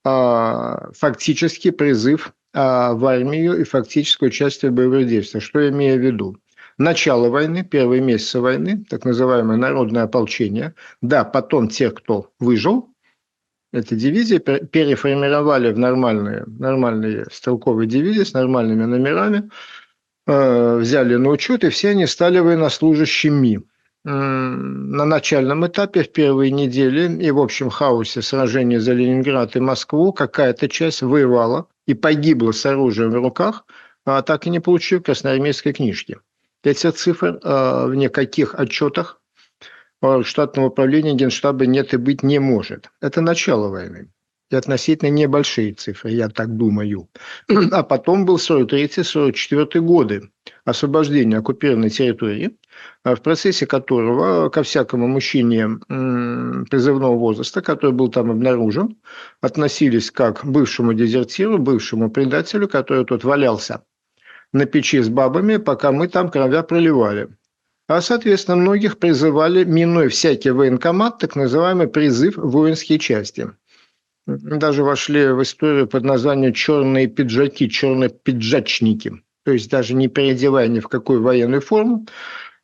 A: а, фактически призыв в армию и фактическое участие в боевых действиях. Что я имею в виду? Начало войны, первые месяцы войны, так называемое народное ополчение. Да, потом те, кто выжил, эти дивизии переформировали в нормальные, нормальные стрелковые дивизии с нормальными номерами, э, взяли на учет, и все они стали военнослужащими. На начальном этапе, в первые недели и в общем хаосе сражения за Ленинград и Москву, какая-то часть воевала и погибла с оружием в руках, а так и не получив красноармейской книжки. Этих цифр э, в никаких отчетах штатного управления Генштаба нет и быть не может. Это начало войны. И относительно небольшие цифры, я так думаю. А потом был 43-44 годы освобождения оккупированной территории, в процессе которого ко всякому мужчине призывного возраста, который был там обнаружен, относились как к бывшему дезертиру, бывшему предателю, который тут валялся на печи с бабами, пока мы там кровя проливали. А, соответственно, многих призывали, минуя всякий военкомат, так называемый призыв воинские части. Даже вошли в историю под названием «черные пиджаки», «черные пиджачники». То есть даже не переодевая ни в какую военную форму,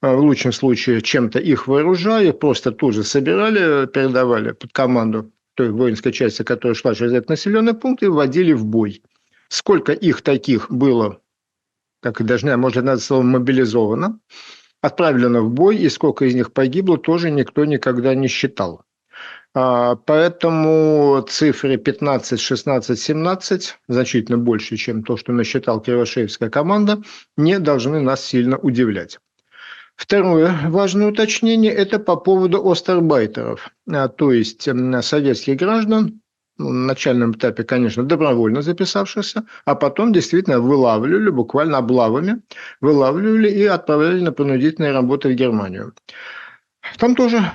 A: в лучшем случае чем-то их вооружая, просто тут же собирали, передавали под команду той воинской части, которая шла через этот населенный пункт, и вводили в бой. Сколько их таких было, как и даже, может, надо слово мобилизовано, отправлено в бой, и сколько из них погибло, тоже никто никогда не считал. А, поэтому цифры 15, 16, 17, значительно больше, чем то, что насчитал Кривошеевская команда, не должны нас сильно удивлять. Второе важное уточнение – это по поводу остарбайтеров, а, то есть советских граждан, ну, на начальном этапе, конечно, добровольно записавшихся, а потом действительно вылавливали, буквально облавами, вылавливали и отправляли на принудительные работы в Германию. Там тоже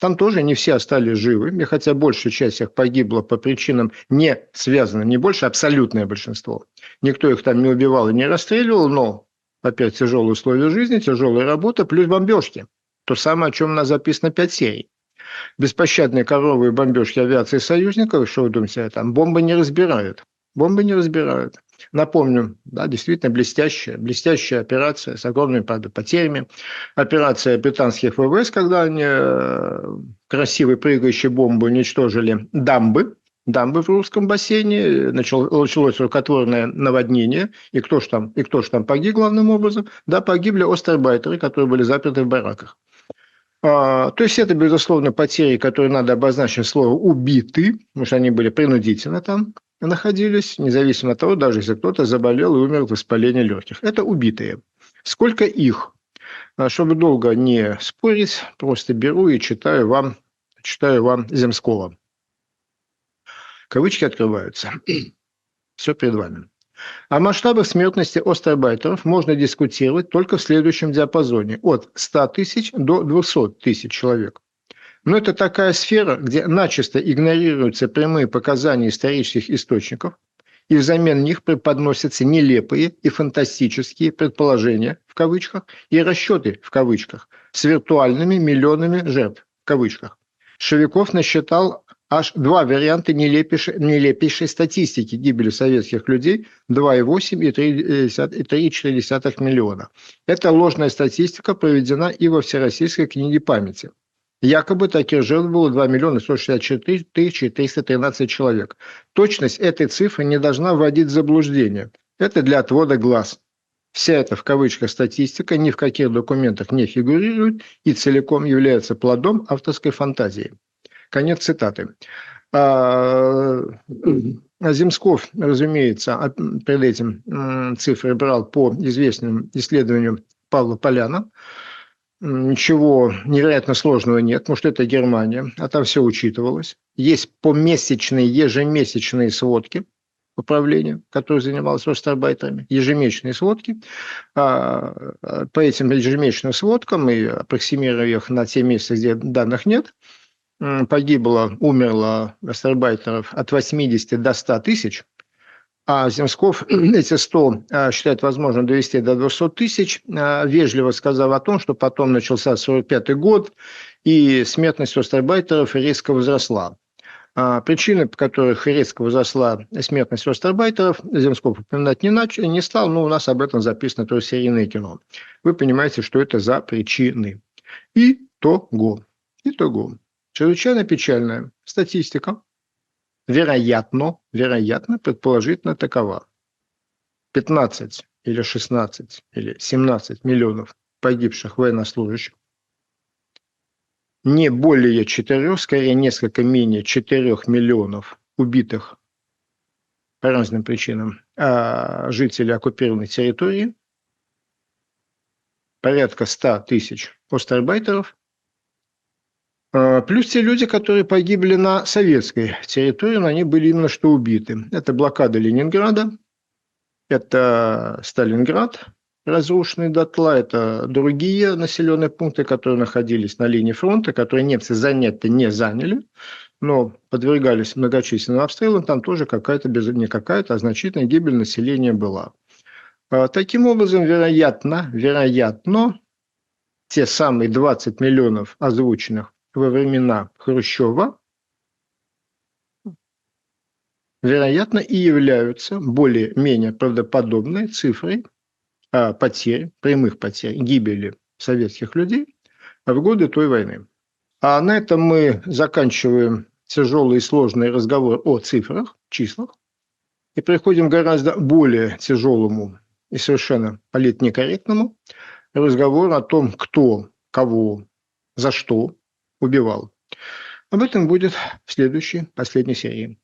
A: там тоже не все остались живы, и хотя большая часть их погибла по причинам не связанным, не больше, абсолютное большинство. Никто их там не убивал и не расстреливал, но опять тяжелые условия жизни, тяжелая работа, плюс бомбежки. То самое, о чем у нас записано 5 серий беспощадные коровые бомбежки авиации союзников, что вы думаете, там бомбы не разбирают. Бомбы не разбирают. Напомню, да, действительно блестящая, блестящая операция с огромными, правда, потерями. Операция британских ВВС, когда они э, красивой прыгающей бомбы уничтожили дамбы дамбы в русском бассейне, началось рукотворное наводнение, и кто ж там, и кто ж там погиб главным образом? Да, погибли остербайтеры, которые были заперты в бараках. А, то есть это, безусловно, потери, которые надо обозначить слово «убиты», потому что они были принудительно там находились, независимо от того, даже если кто-то заболел и умер от воспаления легких. Это убитые. Сколько их? А, чтобы долго не спорить, просто беру и читаю вам, читаю вам Земского. Кавычки открываются. Все перед вами. О масштабах смертности остеобайтеров можно дискутировать только в следующем диапазоне – от 100 тысяч до 200 тысяч человек. Но это такая сфера, где начисто игнорируются прямые показания исторических источников, и взамен них преподносятся нелепые и фантастические предположения, в кавычках, и расчеты, в кавычках, с виртуальными миллионами жертв, в кавычках. Шевиков насчитал аж два варианта нелепейшей, нелепейшей статистики гибели советских людей 2,8 и 3,4 миллиона. Эта ложная статистика проведена и во Всероссийской книге памяти. Якобы таких жертв было 2 миллиона 164 тысячи 313 человек. Точность этой цифры не должна вводить в заблуждение. Это для отвода глаз. Вся эта в кавычках статистика ни в каких документах не фигурирует и целиком является плодом авторской фантазии. Конец цитаты. А, Земсков, разумеется, перед этим цифры брал по известным исследованиям Павла Поляна. Ничего невероятно сложного нет, потому что это Германия, а там все учитывалось. Есть помесячные, ежемесячные сводки управления, которые занималось ростарбайтерами, ежемесячные сводки. А, по этим ежемесячным сводкам и аппроксимируя их на те места, где данных нет – погибло, умерло гастарбайтеров от 80 до 100 тысяч, а Земсков эти 100 а, считает возможно довести до 200 тысяч, а, вежливо сказав о том, что потом начался 45 год, и смертность остробайтеров резко возросла. А, причины, по которых резко возросла смертность остробайтеров, Земсков упоминать не, нач... не стал, но у нас об этом записано то серийное кино. Вы понимаете, что это за причины. Итого. Итого. Чрезвычайно печальная статистика, вероятно, вероятно, предположительно такова. 15 или 16 или 17 миллионов погибших военнослужащих, не более 4, скорее несколько менее 4 миллионов убитых по разным причинам а жителей оккупированной территории, порядка 100 тысяч остарбайтеров, плюс те люди, которые погибли на советской территории, но они были именно что убиты. Это блокада Ленинграда, это Сталинград, разрушенный дотла, это другие населенные пункты, которые находились на линии фронта, которые немцы занять не заняли, но подвергались многочисленным обстрелам, там тоже какая-то, не какая-то, а значительная гибель населения была. А, таким образом, вероятно, вероятно, те самые 20 миллионов озвученных во времена Хрущева, вероятно, и являются более-менее правдоподобной цифрой а, потерь, прямых потерь, гибели советских людей в годы той войны. А на этом мы заканчиваем тяжелый и сложный разговор о цифрах, числах, и переходим к гораздо более тяжелому и совершенно политнекорректному разговору о том, кто, кого, за что убивал. Об этом будет в следующей, последней серии.